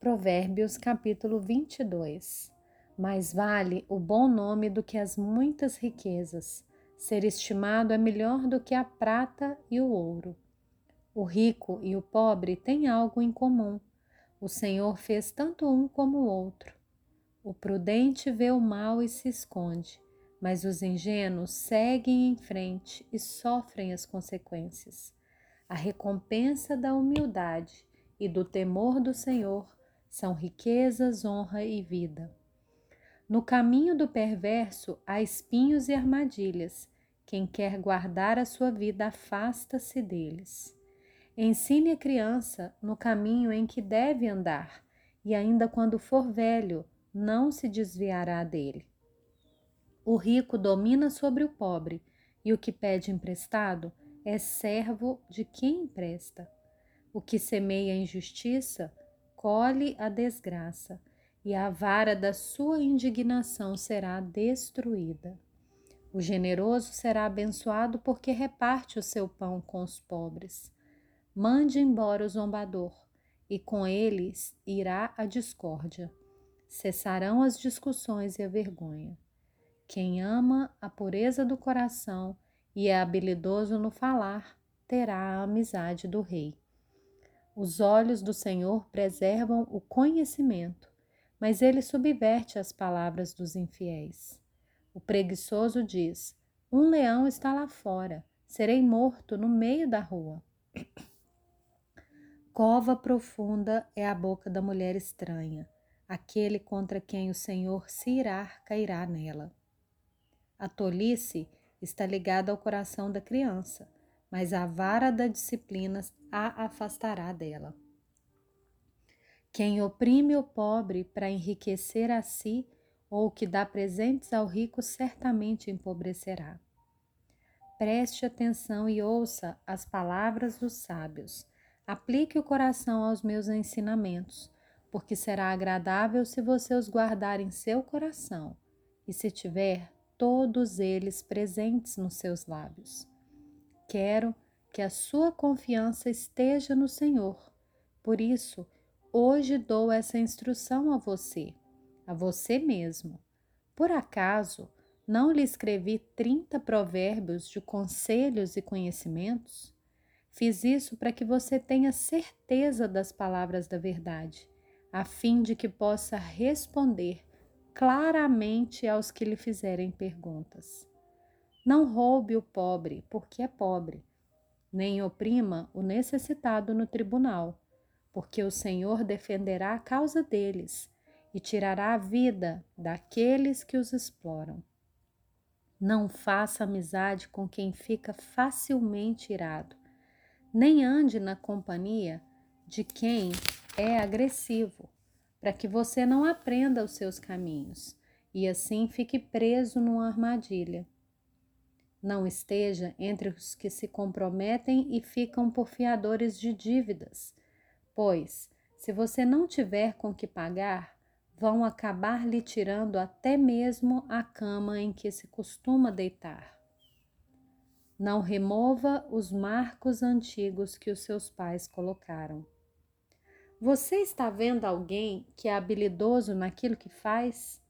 Provérbios capítulo 22 Mais vale o bom nome do que as muitas riquezas, ser estimado é melhor do que a prata e o ouro. O rico e o pobre têm algo em comum. O Senhor fez tanto um como o outro. O prudente vê o mal e se esconde, mas os ingênuos seguem em frente e sofrem as consequências. A recompensa da humildade e do temor do Senhor são riquezas, honra e vida. No caminho do perverso há espinhos e armadilhas. Quem quer guardar a sua vida afasta-se deles. Ensine a criança no caminho em que deve andar, e ainda quando for velho, não se desviará dele. O rico domina sobre o pobre, e o que pede emprestado é servo de quem empresta. O que semeia injustiça colhe a desgraça, e a vara da sua indignação será destruída. O generoso será abençoado porque reparte o seu pão com os pobres. Mande embora o zombador, e com eles irá a discórdia. Cessarão as discussões e a vergonha. Quem ama a pureza do coração e é habilidoso no falar, terá a amizade do rei. Os olhos do Senhor preservam o conhecimento, mas ele subverte as palavras dos infiéis. O preguiçoso diz: Um leão está lá fora, serei morto no meio da rua. Cova profunda é a boca da mulher estranha. Aquele contra quem o Senhor se irá cairá nela. A tolice está ligada ao coração da criança mas a vara da disciplina a afastará dela. Quem oprime o pobre para enriquecer a si, ou que dá presentes ao rico, certamente empobrecerá. Preste atenção e ouça as palavras dos sábios. Aplique o coração aos meus ensinamentos, porque será agradável se você os guardar em seu coração e se tiver todos eles presentes nos seus lábios. Quero que a sua confiança esteja no Senhor. Por isso, hoje dou essa instrução a você, a você mesmo. Por acaso, não lhe escrevi 30 provérbios de conselhos e conhecimentos? Fiz isso para que você tenha certeza das palavras da verdade, a fim de que possa responder claramente aos que lhe fizerem perguntas. Não roube o pobre, porque é pobre, nem oprima o necessitado no tribunal, porque o Senhor defenderá a causa deles e tirará a vida daqueles que os exploram. Não faça amizade com quem fica facilmente irado, nem ande na companhia de quem é agressivo, para que você não aprenda os seus caminhos e assim fique preso numa armadilha. Não esteja entre os que se comprometem e ficam por fiadores de dívidas, pois, se você não tiver com que pagar, vão acabar lhe tirando até mesmo a cama em que se costuma deitar. Não remova os marcos antigos que os seus pais colocaram. Você está vendo alguém que é habilidoso naquilo que faz?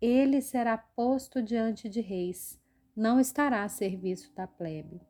Ele será posto diante de reis não estará a serviço da plebe.